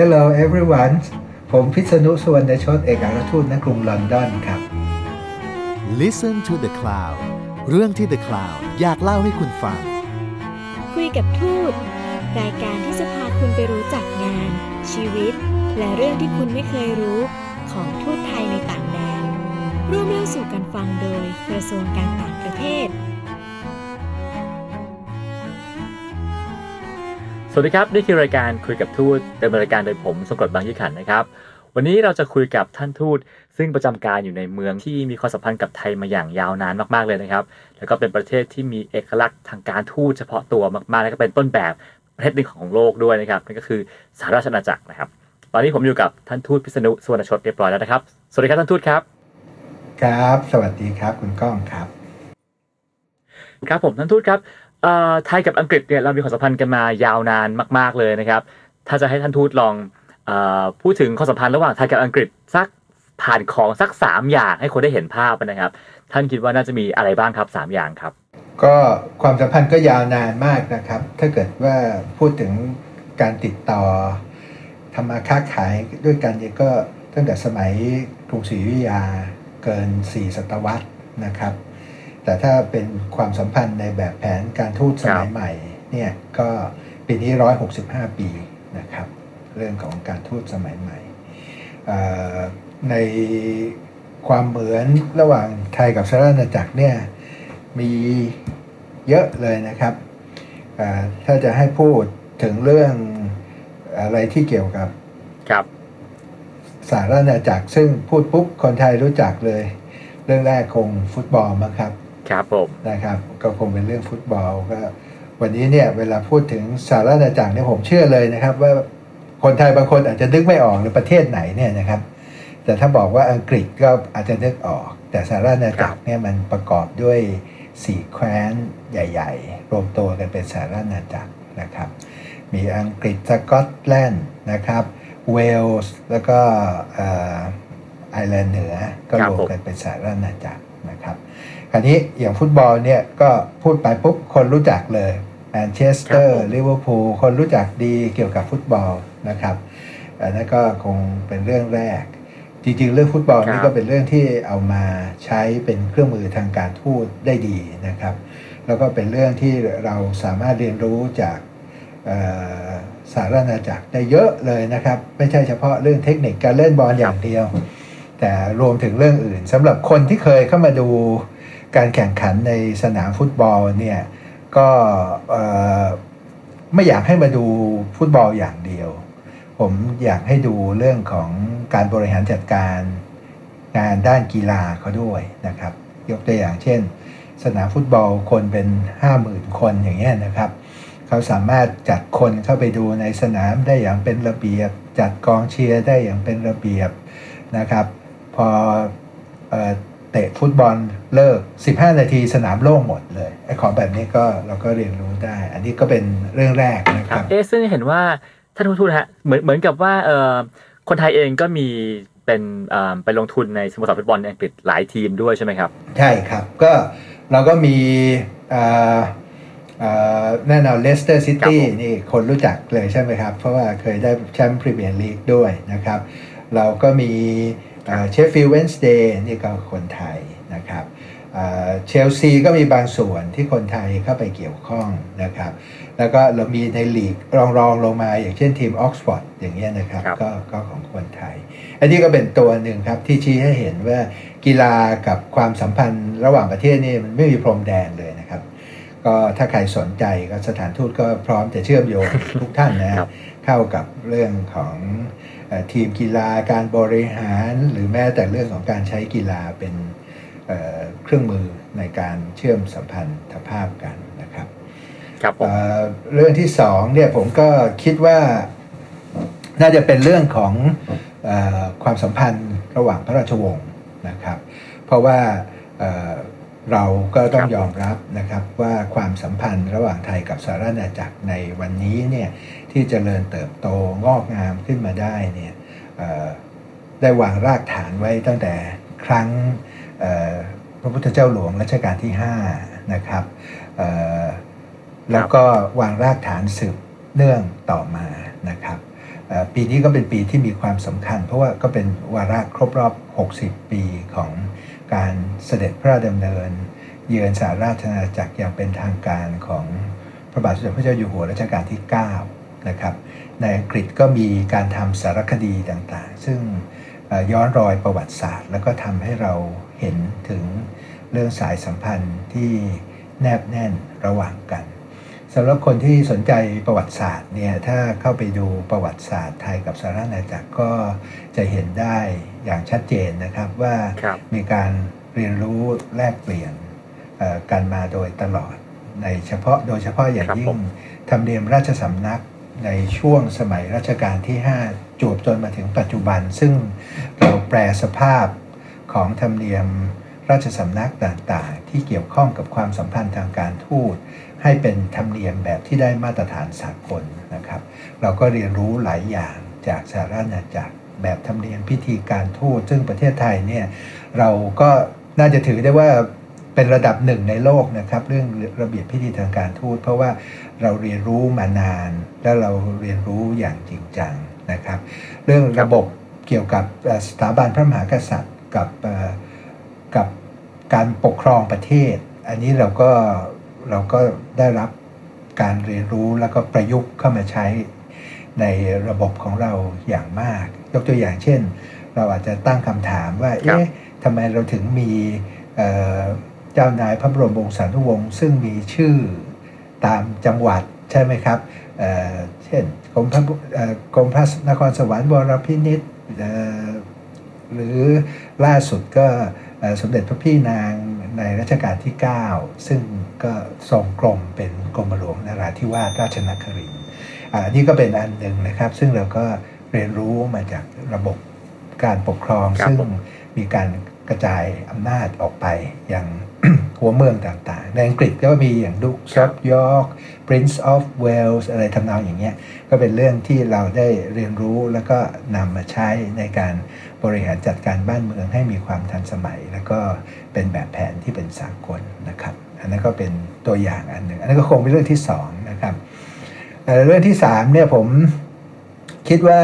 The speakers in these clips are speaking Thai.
Hello everyone ผมพิษณุสุวรรณชดเอกอัครทูตณกรุงลอนดอนครับ Listen to the Cloud เรื่องที่ The Cloud อยากเล่าให้คุณฟัง คุยกับทูต รายการที่จะพาคุณไปรู้จักงาน ชีวิต และเรื่องที่คุณไม่เคยรู้ของทูตไทยในต่างแดนร่วมเล่าสู่กันฟังโดยกระทรวงการต่างประเทศ สวัสดีครับ นี่คือรายการคุยกับทูตดำเนินรายการโดยผมสงกรดบางยี่ขันนะครับ วันนี้เราจะคุยกับท่านทูต ซึ่งประจำการอยู่ในเมืองที่มีความสัมพันธ์กับไทยมาอย่างยาวนานมากๆเลยนะครับ แล้วก็เป็นประเทศที่มีเอกลักษณ์ทางการทูตเฉพาะตัวมากๆ และก็เป็นต้นแบบประเทศหนึ่งของโลกด้วยนะครับนั่นก็คือสหราชอาณาจักรนะครับ ตอนนี้ผมอยู่กับท่านทูตพิษณุสุวรรณชดเรียบร้อยแล้วนะครับสวัสดีครับท่านทูตครับ ครับ สวัสดีครับคุณก้องครับ ครับผมท่านทูตครับเอ่อ ไทยกับอังกฤษเนี่ยเรามีความสัมพันธ์กันมายาวนานมาก ๆเลยนะครับ ถ้าจะให้ท่านทูตลองอพูดถึงความสัมพันธ์ระหว่างไทยกับอังกฤษสักผ่านของสักสามอย่างให้คนได้เห็นภาพนะครับ ท่านคิดว่าน่าจะมีอะไรบ้างครับสามอย่างครับ ก็ความสัมพันธ์ก็ยาวนานมากนะครับ ถ้าเกิดว่าพูดถึงการติดต่อทำมาค้าขายด้วยกันเนี่ยก็ตั้งแต่สมัยกรุงศรีอยุธยาเกิน 4 ศตวรรษนะครับ แต่ถ้าเป็นความสัมพันธ์ในแบบแผนการทูตสมัยใหม่เนี่ยก็ปีนี้ 165 ปีนะครับ เรื่องของการทูตสมัยใหม่เอ่อในความเหมือนระหว่างไทยกับสหราชอาณาจักรเนี่ยมีเยอะเลยนะครับอ่าถ้าจะให้พูดถึงเรื่องอะไรที่เกี่ยวกับครับสหราชอาณาจักรซึ่งพูดปุ๊บคนไทยรู้จักเลย เรื่องแรกคงฟุตบอลมั้งครับ ครับผมนะครับ ก็คงเป็นเรื่องฟุตบอลก็วันนี้เนี่ยเวลาพูดถึงสหราชอาณาจักรเนี่ยผมเชื่อเลยนะครับ ว่าคนไทยบางคนอาจจะนึกไม่ออกหรือประเทศไหนเนี่ยนะครับ แต่ถ้าบอกว่าอังกฤษก็อาจจะนึกออก แต่สหราชอาณาจักรเนี่ยมันประกอบด้วยสี่แคว้นใหญ่ ๆ รวมตัวกันเป็นสหราชอาณาจักรนะครับ มีอังกฤษสกอตแลนด์นะครับเวลส์แล้วก็เอ่อไอร์แลนด์เหนือก็รวมกันเป็นสหราชอาณาจักรนะครับ คราวนี้อย่างฟุตบอลเนี่ยก็พูดไปปุ๊บคนรู้จักเลยแมนเชสเตอร์ลิเวอร์พูลคนรู้จักดีเกี่ยวกับฟุตบอลนะครับอันนั้นก็คงเป็นเรื่องแรก จริงๆ เรื่องฟุตบอลนี่ก็เป็นเรื่องที่เอามาใช้เป็นเครื่องมือทางการทูตได้ดีนะครับ แล้วก็เป็นเรื่องที่เราสามารถเรียนรู้จากเอ่อสหราชอาณาจักรได้เยอะเลยนะครับ ไม่ใช่เฉพาะเรื่องเทคนิคการเล่นบอลอย่างเดียว แต่รวมถึงเรื่องอื่นสำหรับคนที่เคยเข้ามาดู การแข่งขันในสนามฟุตบอลเนี่ยก็ไม่อยากให้มาดูฟุตบอลอย่างเดียว ผมอยากให้ดูเรื่องของการบริหารจัดการงานด้านกีฬาเขาด้วยนะครับ ยกตัวอย่างเช่น สนามฟุตบอลคนเป็น 50,000 คนอย่างเงี้ยนะครับ เขาสามารถจัดคนเข้าไปดูในสนามได้อย่างเป็นระเบียบ จัดกองเชียร์ได้อย่างเป็นระเบียบนะครับ พออ เตะฟุตบอลเลิก 15 นาทีสนามโล่งหมดเลยไอ้ของแบบนี้ก็เราก็เรียนรู้ได้ อันนี้ก็เป็นเรื่องแรกนะคครัรับบเอ๊ะซึ่งเห็นว่าท่านทูตฮะเหมือนเหมือนกับว่าเอ่อคนไทยเองก็มีเป็นเอ่อไปลงทุนในสโมสรฟุตบอลในอังกฤษหลายทีมด้วยใช่ไหมครับ ใช่ครับก็เราก็มีเอ่อเอ่อแน่นอนเลสเตอร์ซิตี้ครับผมนี่คนรู้จักเลยใช่ไหมครับ เพราะว่าเคยได้แชมป์พรีเมียร์ลีกด้วยนะครับ เราก็มี เชฟฟิลด์เวนสเดย์นี่ก็คนไทยนะครับเชลซีก็มีบางส่วนที่คนไทยเข้าไปเกี่ยวข้องนะครับ แล้วก็เรามีในลีกรองรองลงมาอย่างเช่นทีมออกซฟอร์ดอย่างเงี้ยนะครับครับก็ก็ของคนไทย อันนี้ก็เป็นตัวหนึ่งครับที่ชี้ให้เห็นว่ากีฬากับความสัมพันธ์ระหว่างประเทศนี่มันไม่มีพรมแดนเลยนะครับ ก็ถ้าใครสนใจก็สถานทูตก็พร้อมจะเชื่อมโยงทุกท่านนะครับเข้ากับเรื่องของเออ ทีมกีฬาการบริหารหรือแม้แต่เรื่องของการใช้กีฬาเป็นเอ่อเครื่องมือในการเชื่อมสัมพันธภาพกันนะครับครับผมเอ่อเรื่องที่สองเนี่ยผมก็คิดว่าน่าจะเป็นเรื่องของเออความสัมพันธ์ระหว่างพระราชวงศ์นะครับ เพราะว่าเอ่อเราก็ต้องยอมรับนะครับว่าความสัมพันธ์ระหว่างไทยกับสหราชอาณาจักรในวันนี้เนี่ย ที่จเจริญเติบโตงอกงามขึ้นมาได้เนี่ยได้วางรากฐานไว้ตั้งแต่ครั้งพระพุทธเจ้าหลวงรัชกาลที่ 5 นะครับแล้วก็วางรากฐานสืบเนื่องต่อมานะครับปีนี้ก็เป็นปีที่มีความสำคัญ เพราะว่าก็เป็นวาระครบรอบ 60 ปีของการเสด็จพระราชดำเนิน เยือนสหราชอาณาจักรอย่างเป็นทางการของพระบาทสมเด็จพระเจ้าอยู่หัวรัชกาลที่ 9 นะครับในอังกฤษก็มีการทำสารคดีต่างๆ ซึ่งเอ่อย้อนรอยประวัติศาสตร์ แล้วก็ทำให้เราเห็นถึงเรื่องสายสัมพันธ์ที่แนบแน่นระหว่างกันสำหรับคนที่สนใจประวัติศาสตร์เนี่ยถ้าเข้าไปดูประวัติศาสตร์ไทยกับสหราชอาณาจักรก็จะเห็นได้อย่างชัดเจนนะครับว่าครับมีการเรียนรู้แลกเปลี่ยนเอ่อกันมาโดยตลอดในเฉพาะโดยเฉพาะอย่างครับยิ่ผงมธรรมเนียมราชสำนัก ในช่วงสมัยรัชกาลที่ 5 จวบจนมาถึงปัจจุบัน ซึ่งเราแปลสภาพของธรรมเนียมราชสำนักต่างๆ ที่เกี่ยวข้องกับความสัมพันธ์ทางการทูต ให้เป็นธรรมเนียมแบบที่ได้มาตรฐานสากลนะครับ เราก็เรียนรู้หลายอย่างจากสหราชอาณาจักรแบบธรรมเนียมพิธีการทูตซึ่งประเทศไทยเนี่ยเราก็น่าจะถือได้ว่า เป็นระดับหนึ่งในโลกนะครับเรื่องระเบียบพิธีทางการทูตเพราะว่าเราเรียนรู้มานาน และเราเรียนรู้อย่างจริงจังนะครับ เรื่องระบบเกี่ยวกับเอ่อสถาบันพระมหากษัตริย์กับเอ่อกับการปกครองประเทศ อันนี้เราก็เราก็ได้รับการเรียนรู้แล้วก็ประยุกต์เข้ามาใช้ในระบบของเราอย่างมาก ยกตัวอย่างเช่น เราอาจจะตั้งคำถามว่าครับเอ๊ะทำไมเราถึงมี เอ่อเจ้านายพระบรมวงศานุวงศ์ซึ่งมีชื่อตามจังหวัดใช่ไหมครับเอ่อเช่นกรมพระเอ่อกรมพระนครสวรรค์วรพินิษเอ่อหรือล่าสุดก็เอ่อสมเด็จพระพี่นางในรัชกาลที่ 9 ซึ่งก็ทรงกรมเป็นกรมหลวงนราธิวาสราชนครินทร์อ่านี่ก็เป็นอันหนึ่งนะครับ ซึ่งเราก็เรียนรู้มาจากระบบการปกครองครับซึ่งผมมีการกระจายอำนาจออกไปอย่าง หัวเมืองต่างๆ ในอังกฤษก็มีอย่างดุกซอฟยอร์ก Prince of Wales อะไรทำนองอย่างเงี้ย ก็เป็นเรื่องที่เราได้เรียนรู้แล้วก็นำมาใช้ในการบริหารจัดการบ้านเมืองให้มีความทันสมัย แล้วก็เป็นแบบแผนที่เป็นสากลนะครับ อันนั้นก็เป็นตัวอย่างอันหนึ่ง อันนั้นก็คงเป็นเรื่องที่สองนะครับแต่เรื่องที่สามเนี่ยผมคิดว่า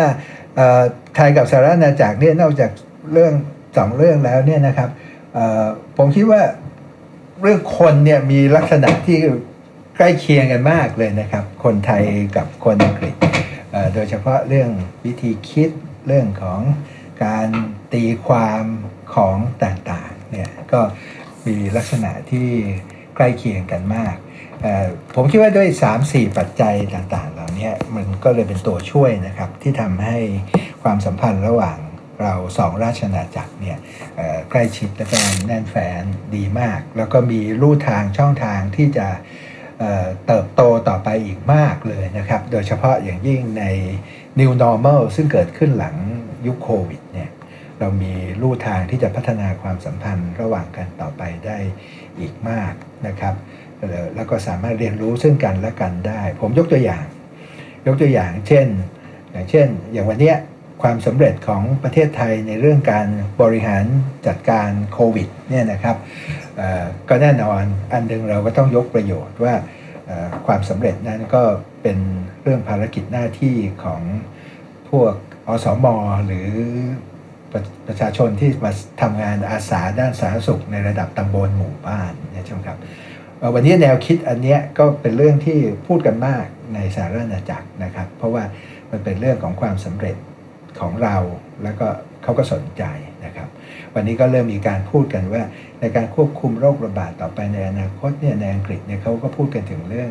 เอ่อไทยกับสหรัฐอาณาจักรเนี่ยนอกจากเรื่องสองเรื่องแล้วเนี่ยนะครับเอ่อผมคิดว่า เรื่องคนเนี่ยมีลักษณะที่ใกล้เคียงกันมากเลยนะครับ คนไทยกับคนอังกฤษ โดยเฉพาะเรื่องวิธีคิดเรื่องของการตีความของต่างๆเนี่ยก็มีลักษณะที่ใกล้เคียงกันมาก ผมคิดว่าด้วย 3-4 ปัจจัยต่างๆ เหล่านี้มันก็เลยเป็นตัวช่วยนะครับที่ทำให้ความสัมพันธ์ระหว่าง เราสองราชอาจักรเนี่ยใกล้ชิดและก็แน่นแฟนดีมาก แล้วก็มีลู่ทางช่องทางที่จะเติบโตต่อไปอีกมากเลยนะครับ โดยเฉพาะอย่างยิ่งใน New Normal ซึ่งเกิดขึ้นหลังยุคโควิดเนี่ยเรามีลู่ทางที่จะพัฒนาความสัมพันธ์ระหว่างกันต่อไปได้อีกมากนะครับ แล้วก็สามารถเรียนรู้ซึ่งกันและกันได้ ผมยกตัวอย่าง ยกตัวอย่าง เช่น อย่างเช่น อย่างวันเนี้ย ความสำเร็จของประเทศไทยในเรื่องการบริหารจัดการโควิดเนี่ยนะครับก็แน่นอนอันหนึงเราก็ต้องยกประโยชน์ว่าความสำเร็จนั้นก็เป็นเรื่องภารกิจหน้าที่ของพวกอสมหรือประประชาชนที่มาทำงานอาสาด้านสาธารณสุขในระดับตำบลหมู่บ้านนี่ยใช่ไหมครับวันนี้แนวคิดอันเนี้ยก็เป็นเรื่องที่พูดกันมากในสหราณาจักรนะครับ เพราะว่ามันเป็นเรื่องของความสำเร็จ ของเรา แล้วก็เขาก็สนใจนะครับ วันนี้ก็เริ่มมีการพูดกันว่า ในการควบคุมโรคระบาดต่อไปในอนาคตเนี่ยในอังกฤษเนี่ยเขาก็พูดกันถึงเรื่อง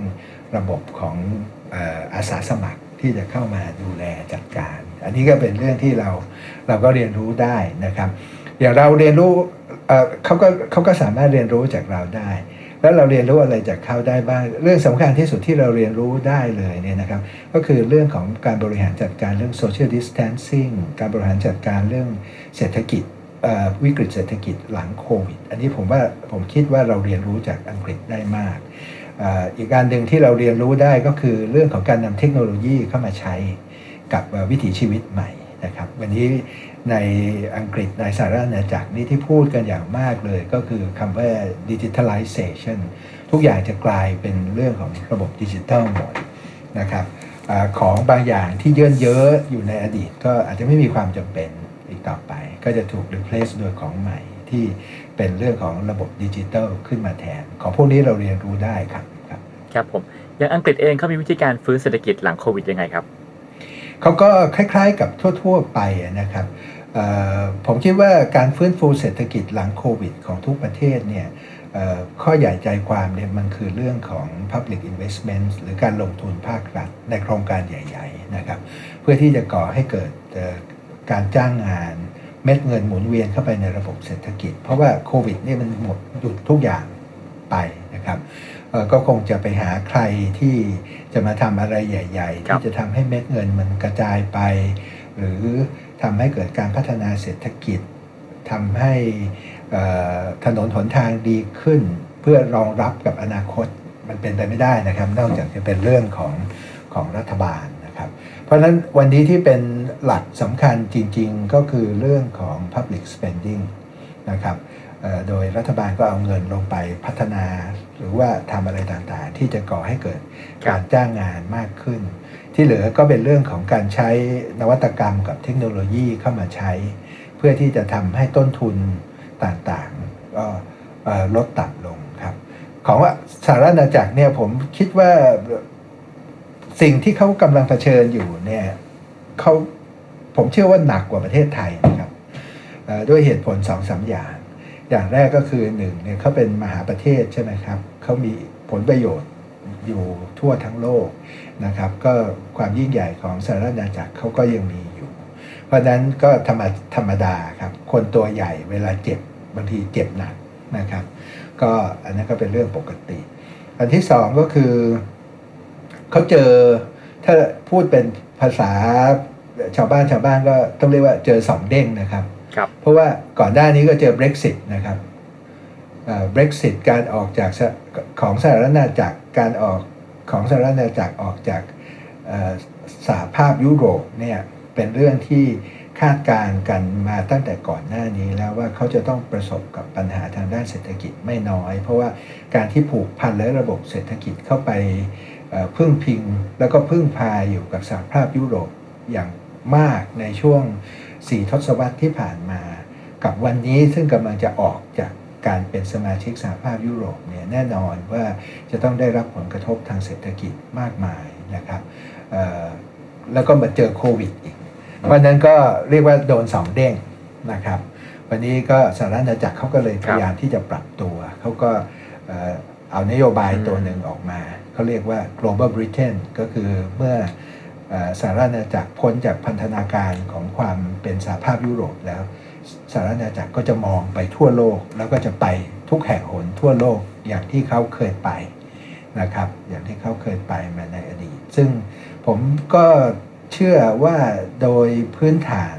ระบบของอาสาสมัครที่จะเข้ามาดูแลจัดการ อันนี้ก็เป็นเรื่องที่เราเราก็เรียนรู้ได้นะครับ อย่างเราเรียนรู้เขาก็เขาก็สามารถเรียนรู้จากเราได้ แล้วเราเรียนรู้อะไรจากเขาได้บ้าง เรื่องสำคัญที่สุดที่เราเรียนรู้ได้เลยเนี่ยนะครับ ก็คือเรื่องของการบริหารจัดการเรื่อง social distancing การบริหารจัดการเรื่องเศรษฐกิจวิกฤตเศรษฐกิจหลังโควิด อันนี้ผมว่าผมคิดว่าเราเรียนรู้จากอังกฤษได้มากออีกการหนึ่งที่เราเรียนรู้ได้ก็คือเรื่องของการนำเทคโนโลยีเข้ามาใช้กับวิถีชีวิตใหม่นะครับ วันนี้ ในอังกฤษในสหรัฐอาณาจักรนี่ที่พูดกันอย่างมากเลยก็คือคำว่า digitalization ทุกอย่างจะกลายเป็นเรื่องของระบบดิจิทัลหมดนะครับอาของบางอย่างที่เยื่นเยอะอยู่ในอดีต ก็อาจจะไม่มีความจำเป็นอีกต่อไป ก็จะถูก replace โดยของใหม่ที่เป็นเรื่องของระบบดิจิทัลขึ้นมาแทน ของพวกนี้เราเรียนรู้ได้ครับครับครับผมอย่างอังกฤษเองเขามีวิธีการฟื้นเศรษฐกิจหลังโควิดยังไงครับเขาก็คล้ายๆกับทั่ว ๆ ไปนะครับเอ่อ ผมคิดว่าการฟื้นฟูเศรษฐกิจหลังโควิดของทุกประเทศเนี่ยเอ่อข้อใหญ่ใจความเนี่ยมันคือเรื่องของ Public Investment หรือการลงทุนภาครัฐในโครงการใหญ่ๆนะครับเพื่อที่จะก่อให้เกิดเอ่อการจ้างงานเม็ดเงินหมุนเวียนเข้าไปในระบบเศรษฐกิจ เพราะว่าโควิดเนี่ยมันหมดหยุดทุกอย่างไปนะครับเอ่อก็คงจะไปหาใครที่จะมาทำอะไรใหญ่ๆครับที่จะทำให้เม็ดเงินมันกระจายไป หรือ ทำให้เกิดการพัฒนาเศรษฐกิจทำให้ถนนหนทางดีขึ้น เพื่อรองรับกับอนาคตมันเป็นไปไม่ได้นะครับ นอกจากจะเป็นเรื่องของของรัฐบาลนะครับ เพราะฉะนั้นวันนี้ที่เป็นหลักสำคัญจริง ๆ ก็คือเรื่องของ Public Spending นะครับโดยรัฐบาลก็เอาเงินลงไปพัฒนา หรือว่าทำอะไรต่างๆ ที่จะก่อให้เกิดการจ้างงานมากขึ้น ที่เหลือก็เป็นเรื่องของการใช้นวัตกรรมกับเทคโนโลยีเข้ามาใช้ เพื่อที่จะทำให้ต้นทุนต่างๆ ก็ลดต่ำลงครับ ของว่าสหรัฐอาณาจักรเนี่ยผมคิดว่าสิ่งที่เขากำลังเผชิญอยู่เนี่ยเขาผมเชื่อว่าหนักกว่าประเทศไทยนะครับด้วยเหตุผลสองสามอย่าง อย่างแรกก็คือหนึ่งเนี่ยเขาเป็นมหาประเทศใช่ไหมครับเขามีผลประโยชน์อยู่ทั่วทั้งโลกนะครับ ก็ความยิ่งใหญ่ของสหรัฐอาณาจักรเขาก็ยังมีอยู่ เพราะฉะนั้นก็ธรรมธรรมดาครับ คนตัวใหญ่เวลาเจ็บบางทีเจ็บหนักนะครับ ก็อันนั้นก็เป็นเรื่องปกติ อันที่สองก็คือเขาเจอถ้าพูดเป็นภาษาชาวบ้านชาวบ้านก็ต้องเรียกว่าเจอสองเด้งนะครับ ครับเพราะว่าก่อนหน้านี้ก็เจอ Brexit นะครับเอ่อ Brexit การออกจากของสหรัฐอาณาจักรการออกของสหรัฐอาณาจักรออกจากสหภาพยุโรปเนี่ยเป็นเรื่องที่คาดการณ์กันมาตั้งแต่ก่อนหน้านี้แล้วว่าเขาจะต้องประสบกับปัญหาทางด้านเศรษฐกิจไม่น้อย เพราะว่าการที่ผูกพันและระบบเศรษฐกิจเข้าไปพึ่งพิง แล้วก็พึ่งพาอยู่กับสหภาพยุโรปอย่างมากในช่วง สี่ทศวรรษที่ผ่านมา กับวันนี้ซึ่งกำลังจะออกจากการเป็นสมาชิกสหภาพยุโรปเนี่ยแน่นอนว่าจะต้องได้รับผลกระทบทางเศรษฐกิจมากมายนะครับแล้วก็มาเจอโควิดอีก เพราะนั้นก็เรียกว่าโดนสองเด้งนะครับ วันนี้ก็สหรัฐอาณาจักรเขาก็เลยพยายามที่จะปรับตัว เขาก็เอานโยบายตัวหนึ่งออกมา เขาเรียกว่า global Britain ก็คือเมื่อ สหรัฐอาณาจักรพ้นจากพันธนาการของความเป็นสหภาพยุโรปแล้วสหรัฐอาณาจักรก็จะมองไปทั่วโลก แล้วก็จะไปทุกแห่งหนทั่วโลกอย่างที่เขาเคยไปนะครับอย่างที่เขาเคยไปมาในอดีต ซึ่งผมก็เชื่อว่าโดยพื้นฐาน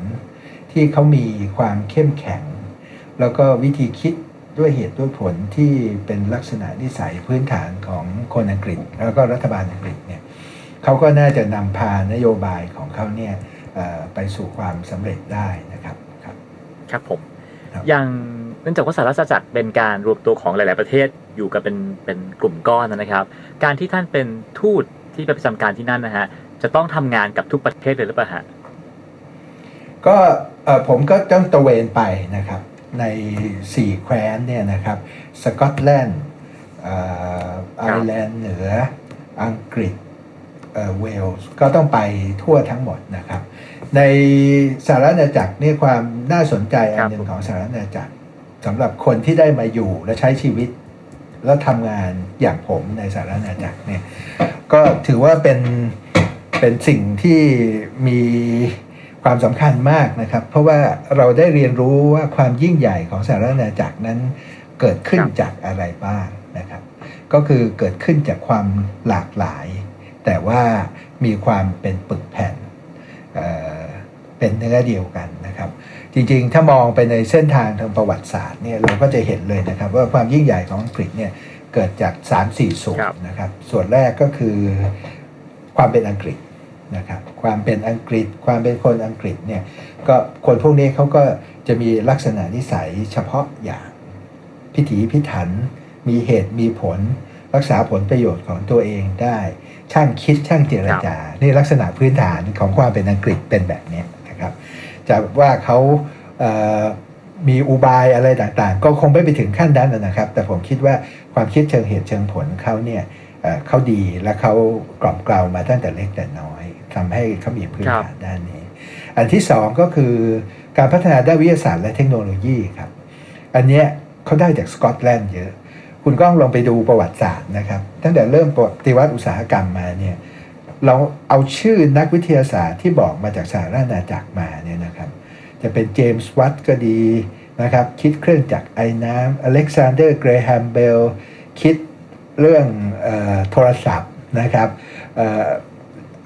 ที่เขามีความเข้มแข็ง แล้วก็วิธีคิดด้วยเหตุด้วยผลที่เป็นลักษณะนิสัยพื้นฐานของคนอังกฤษ แล้วก็รัฐบาลอังกฤษเนี่ย เขาก็น่าจะนำพานโยบายของเขาเนี่ยเอ่อไปสู่ความสำเร็จได้นะครับครับครับผมครับอย่างเนื่องจากว่าสหรัฐอาณาจักรเป็นการรวมตัวของหลาย ๆ ประเทศอยู่กันเป็นเป็นกลุ่มก้อนนะครับ การที่ท่านเป็นทูตที่ไปประจำการที่นั่นนะฮะจะต้องทำงานกับทุกประเทศเลยหรือเปล่าฮะก็เอ่อผมก็ต้องตระเวนไปนะครับใน 4 แคว้นเนี่ยนะครับสกอตแลนด์เอ่อไอร์แลนด์เหนืออังกฤษ เวลส์ก็ต้องไปทั่วทั้งหมดนะครับ ในสหรัฐอาณาจักรเนี่ยความน่าสนใจอันหนึ่งของสหรัฐอาณาจักรสำหรับคนที่ได้มาอยู่และใช้ชีวิต แล้วทำงานอย่างผมในสหรัฐอาณาจักรเนี่ยก็ถือว่าเป็นเป็นสิ่งที่มีความสำคัญมากนะครับ เพราะว่าเราได้เรียนรู้ว่าความยิ่งใหญ่ของสหรัฐอาณาจักรนั้นเกิดขึ้นจากอะไรบ้างนะครับ ก็คือเกิดขึ้นจากความหลากหลาย แต่ว่ามีความเป็นปึกแผ่นเอ่อเป็นเนื้อเดียวกันนะครับ จริงๆ ถ้ามองไปในเส้นทางทางประวัติศาสตร์เนี่ยเราก็จะเห็นเลยนะครับ ว่าความยิ่งใหญ่ของอังกฤษเนี่ยเกิดจาก 3 4 ส่วนครับนะครับ ส่วนแรกก็คือความเป็นอังกฤษนะครับความเป็นอังกฤษความเป็นคนอังกฤษเนี่ยก็คนพวกนี้เขาก็จะมีลักษณะนิสัยเฉพาะอย่างพิถีพิถัน มีเหตุมีผล รักษาผลประโยชน์ของตัวเองได้ ช่างคิดช่างเจรจา นี่ลักษณะพื้นฐานของความเป็นอังกฤษเป็นแบบเนี้ยนะครับจะว่าเขาเอ่อมีอุบายอะไรต่างๆ ก็คงไม่ไปถึงขั้นนั้นนะครับ แต่ผมคิดว่าความคิดเชิงเหตุเชิงผลเขาเนี่ยเอ่อเขาดีและเขากล่อมเกลามาตั้งแต่เล็กแต่น้อยทำให้เขามีพื้นฐานด้านนี้ อันที่สองก็คือการพัฒนาด้านวิทยาศาสตร์และเทคโนโลยีครับ อันเนี้ยเขาได้จากสกอตแลนด์เยอะ คุณก้องลองไปดูประวัติศาสตร์นะครับ ตั้งแต่เริ่มปฏิวัติอุตสาหกรรมมาเนี่ยเราเอาชื่อนักวิทยาศาสตร์ที่บอกมาจากสหราชอาณาจักรมาเนี่ยนะครับจะเป็นเจมส์วัตก็ดีนะครับคิดเครื่องจักรไอน้ำอเล็กซานเดอร์เกรแฮมเบลคิดเรื่องออโทรศัพท์นะครับ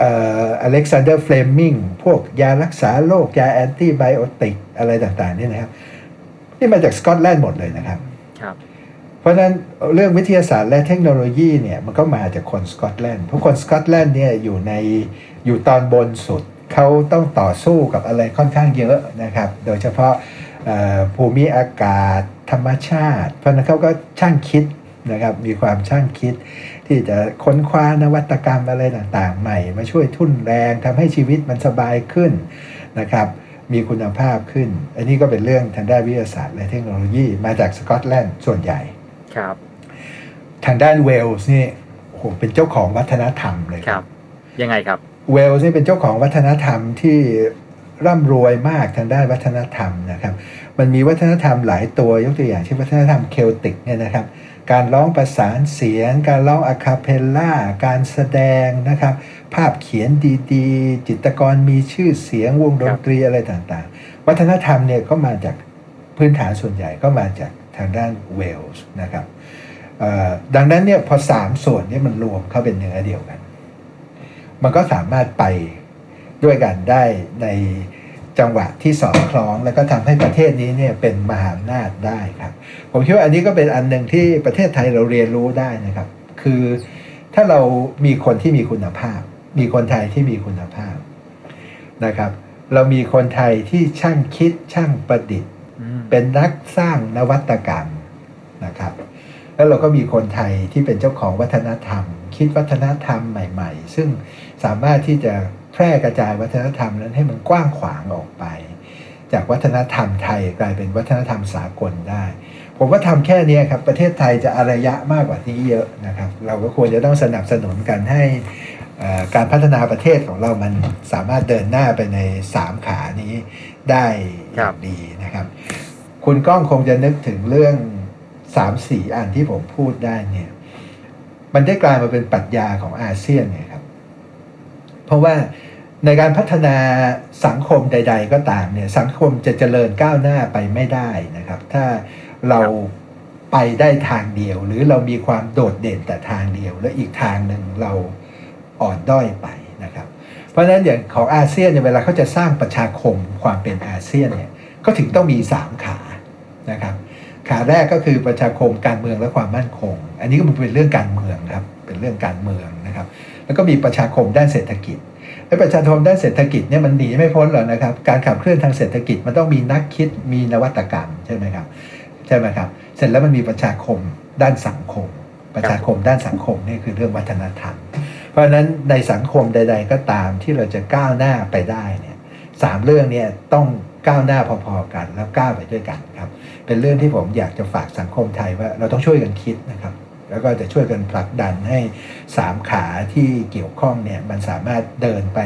อเล็กซานเดอร์เฟลมิงพวกยารักษาโรคยา antibiotic อะไรต่างๆเนี่ยนะครับ นี่มาจากสกอตแลนด์หมดเลยนะครับครับ เพราะฉะนั้นเรื่องวิทยาศาสตร์และเทคโนโลยีเนี่ยมันก็มาจากคนสกอตแลนด์เพราะคนสกอตแลนด์เนี่ยอยู่ในอยู่ตอนบนสุดเขาต้องต่อสู้กับอะไรค่อนข้างเยอะนะครับ โดยเฉพาะภูมิอากาศธรรมชาติ เพราะฉะนั้นเขาก็ช่างคิดนะครับมีความช่างคิด ที่จะค้นคว้านวัตกรรมอะไรต่างๆ ใหม่ มาช่วยทุ่นแรงทำให้ชีวิตมันสบายขึ้นนะครับมีคุณภาพขึ้น อันนี้ก็เป็นเรื่องทางด้านวิทยาศาสตร์และเทคโนโลยีมาจากสกอตแลนด์ส่วนใหญ่ ครับทางด้านเวลส์นี่โอ้โหเป็นเจ้าของวัฒนธรรมเลยครับ ยังไงครับ เวลส์นี่เป็นเจ้าของวัฒนธรรมที่ร่ำรวยมากทางด้านวัฒนธรรมนะครับ มันมีวัฒนธรรมหลายตัวยกตัวอย่างเช่นวัฒนธรรมเคลติกเนี่ยนะครับ การร้องประสานเสียง การร้องอะคาเพลล่า การแสดงนะครับ ภาพเขียนดีๆ จิตรกรมีชื่อเสียงวงดนตรีอะไรต่างๆ วัฒนธรรมเนี่ยก็มาจากพื้นฐานส่วนใหญ่ก็มาจาก ทางด้านเวลส์นะครับดังนั้นเนี่ยพอสามส่วนนี้มันรวมเข้าเป็นเนื้อเดียวกัน มันก็สามารถไปด้วยกันได้ในจังหวะที่สอดคล้อง แล้วก็ทำให้ประเทศนี้เนี่ยเป็นมหาอำนาจได้ครับ ผมคิดว่าอันนี้ก็เป็นอันหนึ่งที่ประเทศไทยเราเรียนรู้ได้นะครับ คือถ้าเรามีคนที่มีคุณภาพ มีคนไทยที่มีคุณภาพนะครับ เรามีคนไทยที่ช่างคิดช่างประดิษฐ์ เป็นนักสร้างนวัตกรรมนะครับ แล้วเราก็มีคนไทยที่เป็นเจ้าของวัฒนธรรม คิดวัฒนธรรมใหม่ ๆ ซึ่งสามารถที่จะแพร่กระจายวัฒนธรรมนั้นให้มันกว้างขวางออกไป จากวัฒนธรรมไทยกลายเป็นวัฒนธรรมสากลได้ ผมว่าทำแค่เนี้ยครับประเทศไทยจะอารยะมากกว่านี้เยอะนะครับ เราก็ควรจะต้องสนับสนุนกันให้เอ่อการพัฒนาประเทศของเรามันสามารถเดินหน้าไปในสามขานี้ได้อย่างดีนะครับ คุณก้องคงจะนึกถึงเรื่องสามสี่อันที่ผมพูดได้เนี่ย มันได้กลายมาเป็นปรัชญาของอาเซียนไงครับ เพราะว่าในการพัฒนาสังคมใด ๆ ก็ตามเนี่ย สังคมจะเจริญก้าวหน้าไปไม่ได้นะครับ ถ้าเราไปได้ทางเดียว หรือเรามีความโดดเด่นแต่ทางเดียว และอีกทางหนึ่งเราอ่อนด้อยไปนะครับ เพราะฉะนั้นอย่างของอาเซียนเนี่ยเวลาเขาจะสร้างประชาคมความเป็นอาเซียนเนี่ยก็ถึงต้องมี3ขา นะครับขาแรกก็คือประชาคมการเมืองและความมั่นคง อันนี้ก็มันเป็นเรื่องการเมืองครับเป็นเรื่องการเมืองนะครับ แล้วก็มีประชาคมด้านเศรษฐกิจและประชาคมด้านเศรษฐกิจเนี่ยมันหนีไม่พ้นหรอกนะครับการขับเคลื่อนทางเศรษฐกิจมันต้องมีนักคิดมีนวัตกรรมใช่ไหมครับใช่ไหมครับเสร็จแล้วมันมีประชาคมด้านสังคม ประชาคมด้านสังคมนี่คือเรื่องวัฒนธรรม เพราะฉะนั้นในสังคมใด ๆ ก็ตามที่เราจะก้าวหน้าไปได้เนี่ยสามเรื่องเนี่ยต้องก้าวหน้าพอๆกันแล้วก้าวไปด้วยกันครับ เป็นเรื่องที่ผมอยากจะฝากสังคมไทยว่าเราต้องช่วยกันคิดนะครับแล้วก็จะช่วยกันผลักดันให้สามขาที่เกี่ยวข้องเนี่ยมันสามารถเดินไป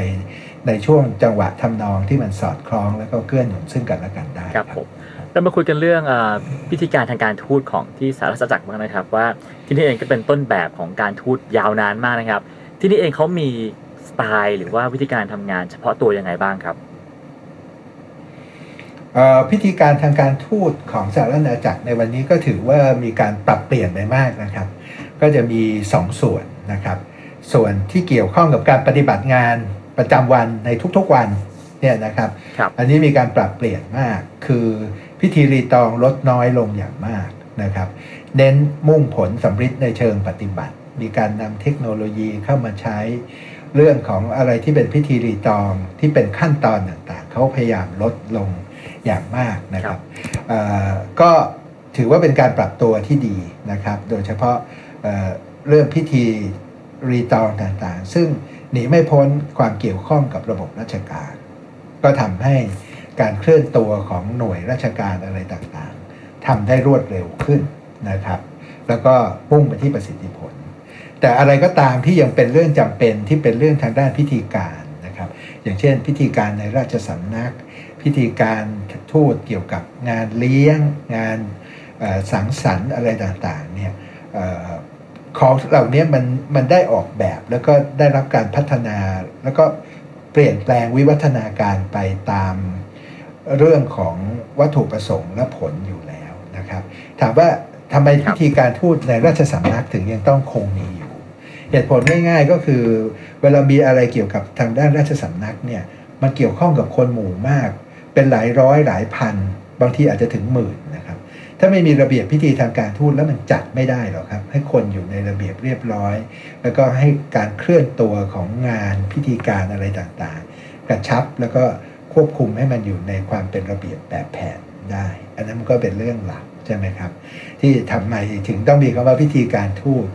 ในช่วงจังหวะทำนองที่มันสอดคล้องแล้วก็เกื้อหนุนซึ่งกันและกันได้ครับผมเรามาคุยกันเรื่องอาพิธีการทางการทูตของที่สหรัฐจักรบ้างนะครับ ว่าที่นี่เองก็เป็นต้นแบบของการทูตยาวนานมากนะครับ ที่นี่เองเขามีสไตล์หรือว่าวิธีการทำงานเฉพาะตัวยังไงบ้างครับ พิธีการทางการทูตของสหรัฐอาณาจักรในวันนี้ก็ถือว่ามีการปรับเปลี่ยนไปมากนะครับ ก็จะมีสองส่วนนะครับ ส่วนที่เกี่ยวข้องกับการปฏิบัติงานประจำวันในทุกๆวันเนี่ยนะครับครับอันนี้มีการปรับเปลี่ยนมาก คือพิธีรีตองลดน้อยลงอย่างมากนะครับ เน้นมุ่งผลสำฤทธิ์ในเชิงปฏิบัติ มีการนำเทคโนโลยีเข้ามาใช้ เรื่องของอะไรที่เป็นพิธีรีตองที่เป็นขั้นตอนต่างๆ เขาพยายามลดลง อย่างมากนะครับเอ่อก็ถือว่าเป็นการปรับตัวที่ดีนะครับ โดยเฉพาะเอ่อเรื่องพิธีรีตองต่างๆ ซึ่งหนีไม่พ้นความเกี่ยวข้องกับระบบราชการ ก็ทำให้การเคลื่อนตัวของหน่วยราชการอะไรต่างๆทำได้รวดเร็วขึ้นนะครับ แล้วก็พุ่งไปที่ประสิทธิผล แต่อะไรก็ตามที่ยังเป็นเรื่องจำเป็นที่เป็นเรื่องทางด้านพิธีการนะครับ อย่างเช่น พิธีการในราชสำนัก พิธีการทูตเกี่ยวกับงานเลี้ยง งานสังสรรค์อะไรต่างๆเนี่ยอของเหล่านี้มันมันได้ออกแบบแล้วก็ได้รับการพัฒนาแล้วก็เปลี่ยนแปลงวิวัฒนาการไปตามเรื่องของวัตถุประสงค์และผลอยู่แล้วนะครับ ถามว่าทำไมพิธีการทูตในราชสำนักถึงยังต้องคงมีอยู่ เหตุผลง่ายๆก็คือ เวลามีอะไรเกี่ยวกับทางด้านราชสำนักเนี่ยมันเกี่ยวข้องกับคนหมู่มาก เป็นหลายร้อยหลายพัน บางทีอาจจะถึงหมื่นนะครับ ถ้าไม่มีระเบียบพิธีทางการทูตแล้วมันจัดไม่ได้หรอกครับ ให้คนอยู่ในระเบียบเรียบร้อย แล้วก็ให้การเคลื่อนตัวของงานพิธีการอะไรต่างๆ กระชับแล้วก็ควบคุมให้มันอยู่ในความเป็นระเบียบแบบแผนได้ อันนั้นมันก็เป็นเรื่องหลักใช่ไหมครับ ที่ทำไมถึงต้องมีคำว่าพิธีการทูต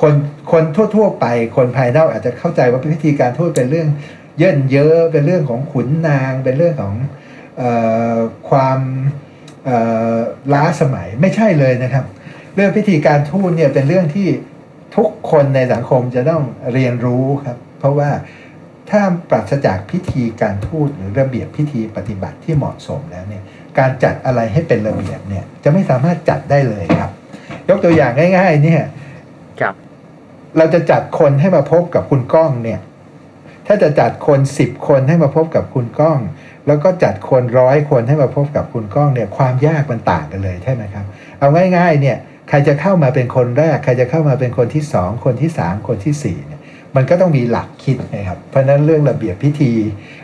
คนคนทั่ว ๆ ไปคนภายนอกอาจจะเข้าใจว่าพิธีการทูตเป็นเรื่องเยินเยอะเป็นเรื่องของขุนนาง เป็นเรื่องของ ความเอ่อล้าสมัยไม่ใช่เลยนะครับ เรื่องพิธีการทูตเนี่ยเป็นเรื่องที่ทุกคนในสังคมจะต้องเรียนรู้ครับ เพราะว่าถ้าปราศจากพิธีการทูตหรือระเบียบพิธีปฏิบัติที่เหมาะสมแล้วเนี่ยการจัดอะไรให้เป็นระเบียบเนี่ยจะไม่สามารถจัดได้เลยครับ ยกตัวอย่างง่ายๆเนี่ยครับ เราจะจัดคนให้มาพบกับคุณก้องเนี่ย ถ้าจะจัดคนสิบคนให้มาพบกับคุณก้อง แล้วก็จัดคนร้อยคนให้มาพบกับคุณก้องเนี่ยความยากมันต่างกันเลยใช่ไหมครับ เอาง่ายๆเนี่ยใครจะเข้ามาเป็นคนแรก ใครจะเข้ามาเป็นคนที่สองคนที่สามคนที่สี่เนี่ยมันก็ต้องมีหลักคิดนะครับ เพราะนั้นเรื่องระเบียบพิธี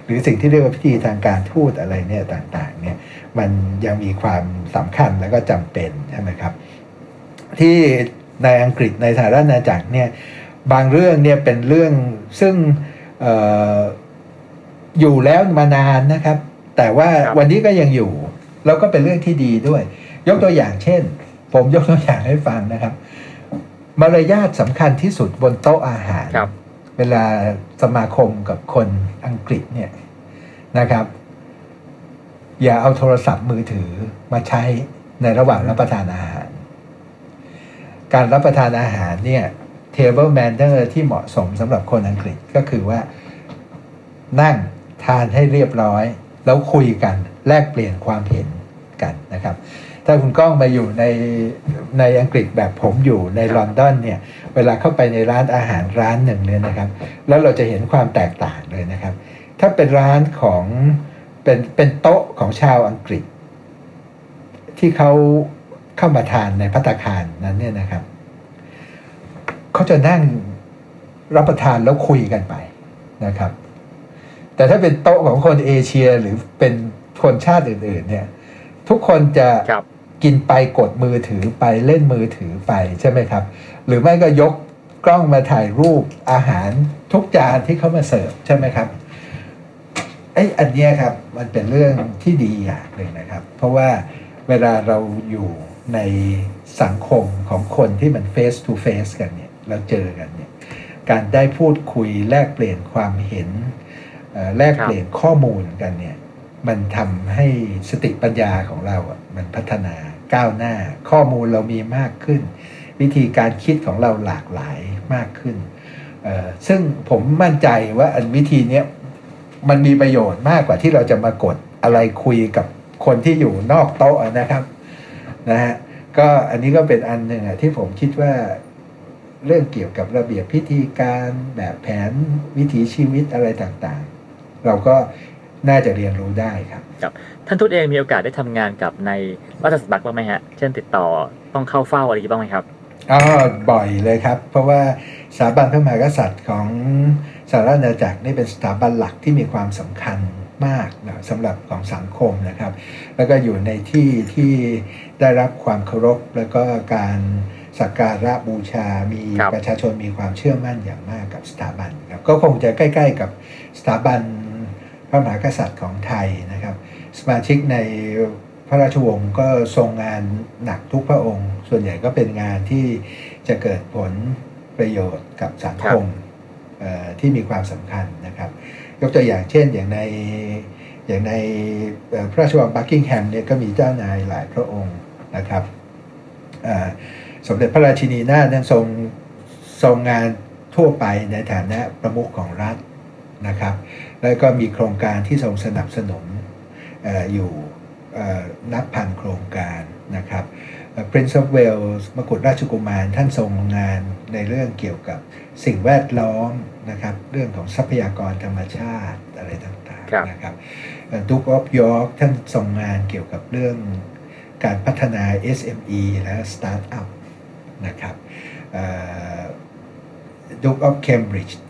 หรือสิ่งที่เรียกว่าพิธีทางการทูตอะไรเนี่ยต่างๆเนี่ยมันยังมีความสำคัญแล้วก็จำเป็นใช่ไหมครับ ที่ในอังกฤษในสหราชอาณาจักรเนี่ยบางเรื่องเนี่ยเป็นเรื่องซึ่งเอออยู่แล้วมานานนะครับ แต่ว่าครับวันนี้ก็ยังอยู่ แล้วก็เป็นเรื่องที่ดีด้วย ยกตัวอย่างเช่น ผมยกตัวอย่างให้ฟังนะครับ มารยาทสำคัญที่สุดบนโต๊ะอาหารครับเวลาสมาคมกับคนอังกฤษเนี่ยนะครับ อย่าเอาโทรศัพท์มือถือมาใช้ในระหว่างรับประทานอาหาร การรับประทานอาหารเนี่ย table manner ที่เหมาะสมสำหรับคนอังกฤษก็คือว่านั่ง ทานให้เรียบร้อย แล้วคุยกัน แลกเปลี่ยนความเห็นกันนะครับ ถ้าคุณก้องมาอยู่ในในอังกฤษแบบผมอยู่ในลอนดอนเนี่ย เวลาเข้าไปในร้านอาหารร้านหนึ่งเนี่ยนะครับ แล้วเราจะเห็นความแตกต่างเลยนะครับ ถ้าเป็นร้านของเป็นเป็นโต๊ะของชาวอังกฤษ ที่เขาเข้ามาทานในพัตตาคารนั้นเนี่ยนะครับเขาจะนั่งรับประทานแล้วคุยกันไปนะครับ แต่ถ้าเป็นโต๊ะของคนเอเชียหรือเป็นคนชาติอื่น ๆ เนี่ย ทุกคนจะกินไปกดมือถือไปเล่นมือถือไปใช่ไหมครับ หรือไม่ก็ยกกล้องมาถ่ายรูปอาหารทุกจานที่เขามาเสิร์ฟใช่ไหมครับไอ้อันเนี้ยครับมันเป็นเรื่องที่ดีอย่างหนึ่งนะครับ เพราะว่าเวลาเราอยู่ในสังคมของคนที่มัน face to face กันเนี่ยเราเจอกันเนี่ยการได้พูดคุยแลกเปลี่ยนความเห็น แลกเปลี่ยนข้อมูลกันเนี่ยมันทำให้สติปัญญาของเราอะมันพัฒนาก้าวหน้า ข้อมูลเรามีมากขึ้น วิธีการคิดของเราหลากหลายมากขึ้น ซึ่งผมมั่นใจว่าอันวิธีนี้มันมีประโยชน์มากกว่าที่เราจะมากดอะไรคุยกับคนที่อยู่นอกโต๊ะนะครับนะฮะก็อันนี้ก็เป็นอันหนึ่งอะที่ผมคิดว่าเรื่องเกี่ยวกับระเบียบพิธีการแบบแผนวิถีชีวิตอะไรต่างๆ เราก็น่าจะเรียนรู้ได้ครับท่านทูตเองมีโอกาสได้ทำงานกับในราชสำนักบ้างไหมฮะ เช่นติดต่อต้องเข้าเฝ้าอะไรอย่างนี้บ้างไหมครับอ๋อบ่อยเลยครับ เพราะว่าสถาบันพระมหากษัตริย์ของสหราชอาณาจักรนี่เป็นสถาบันหลักที่มีความสำคัญมากนะสำหรับของสังคมนะครับ แล้วก็อยู่ในที่ที่ได้รับความเคารพแล้วก็การสักการะบูชา มีครับประชาชนมีความเชื่อมั่นอย่างมากกับสถาบันครับก็คงจะใกล้ ๆ กับสถาบัน พระมหากษัตริย์ของไทยนะครับ สมาชิกในพระราชวงศ์ก็ทรงงานหนักทุกพระองค์ ส่วนใหญ่ก็เป็นงานที่จะเกิดผลประโยชน์กับสังคมเอ่อที่มีความสำคัญนะครับ ยกตัวอย่างเช่นอย่างในอย่างในเอ่อพระราชวังบักกิงแฮมเนี่ยก็มีเจ้านายหลายพระองค์นะครับเอ่อสมเด็จพระราชินีนาถนั้นทรงทรงงานทั่วไปในฐานะประมุขของรัฐนะครับ แล้วก็มีโครงการที่ทรงสนับสนุนเอออยู่เอ่อนับพันโครงการนะครับเอ่อ Prince of Wales มกุฎราชกุมารท่านทรงงานในเรื่องเกี่ยวกับสิ่งแวดล้อมนะครับ เรื่องของทรัพยากรธรรมชาติอะไรต่างๆครับนะครับ Duke of York ท่านทรงงานเกี่ยวกับเรื่องการพัฒนา SME และสตาร์ทอัพนะครับ Duke of Cambridge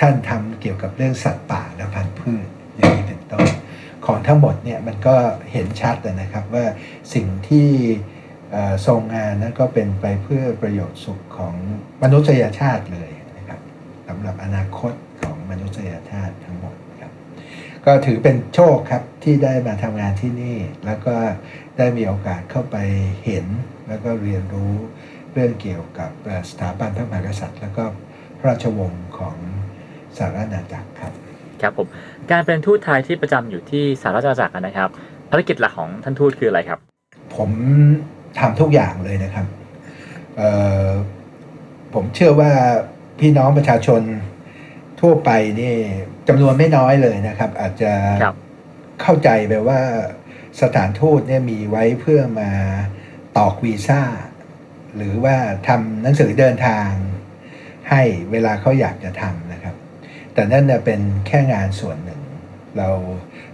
ท่านทำเกี่ยวกับเรื่องสัตว์ป่าและพันธุ์พืชอย่างนี้เป็นต้นของทั้งหมดเนี่ยมันก็เห็นชัดนะครับว่าสิ่งที่ทรงงานนั้นก็เป็นไปเพื่อประโยชน์สุขของมนุษยชาติเลยนะครับสำหรับอนาคตของมนุษยชาติทั้งหมดครับก็ถือเป็นโชคครับที่ได้มาทำงานที่นี่ แล้วก็ได้มีโอกาสเข้าไปเห็น แล้วก็เรียนรู้เรื่องเกี่ยวกับสถาบันพระมหากษัตริย์ แล้วก็พระราชวงศ์ของ สหราชอาณาจักรครับครับผมการเป็นทูตไทยที่ประจำอยู่ที่สหราชอาณาจักรนะครับภารกิจหลักของท่านทูตคืออะไรครับ ผมทำทุกอย่างเลยนะครับเอ่อผมเชื่อว่าพี่น้องประชาชนทั่วไปนี่จำนวนไม่น้อยเลยนะครับ อาจจะครับเข้าใจไปว่าสถานทูตเนี่ยมีไว้เพื่อมาตอกวีซ่า หรือว่าทำหนังสือเดินทางให้เวลาเขาอยากจะทำนะครับ แต่นั่นน่ะเป็นแค่งานส่วนหนึ่ง เรา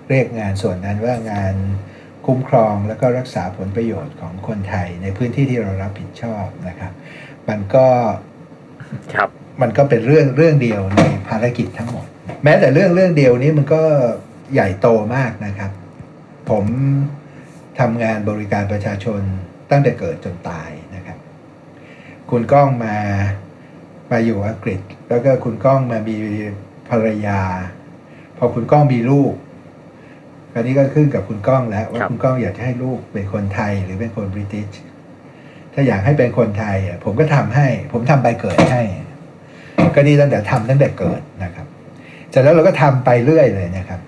เรียกงานส่วนนั้นว่างานคุ้มครองแล้วก็รักษาผลประโยชน์ของคนไทยในพื้นที่ที่เรารับผิดชอบนะครับ มันก็ครับมันก็เป็นเรื่องเรื่องเดียวในภารกิจทั้งหมด แม้แต่เรื่องเรื่องเดียวนี้มันก็ใหญ่โตมากนะครับ ผมทำงานบริการประชาชนตั้งแต่เกิดจนตายนะครับ คุณก้องมามาอยู่อังกฤษ แล้วก็คุณก้องมามี ภรรยา พอคุณก้องมีลูกคราวนี้ก็ขึ้นกับคุณก้องแล้ว ว่าครับคุณก้องอยากจะให้ลูกเป็นคนไทยหรือเป็นคนบริติชถ้าอยากให้เป็นคนไทยอะผมก็ทำให้ ผมทำใบเกิดให้ ก็นี่ตั้งแต่ทำตั้งแต่เกิดนะครับเสร็จแล้วเราก็ทำไปเรื่อยเลยนะครับ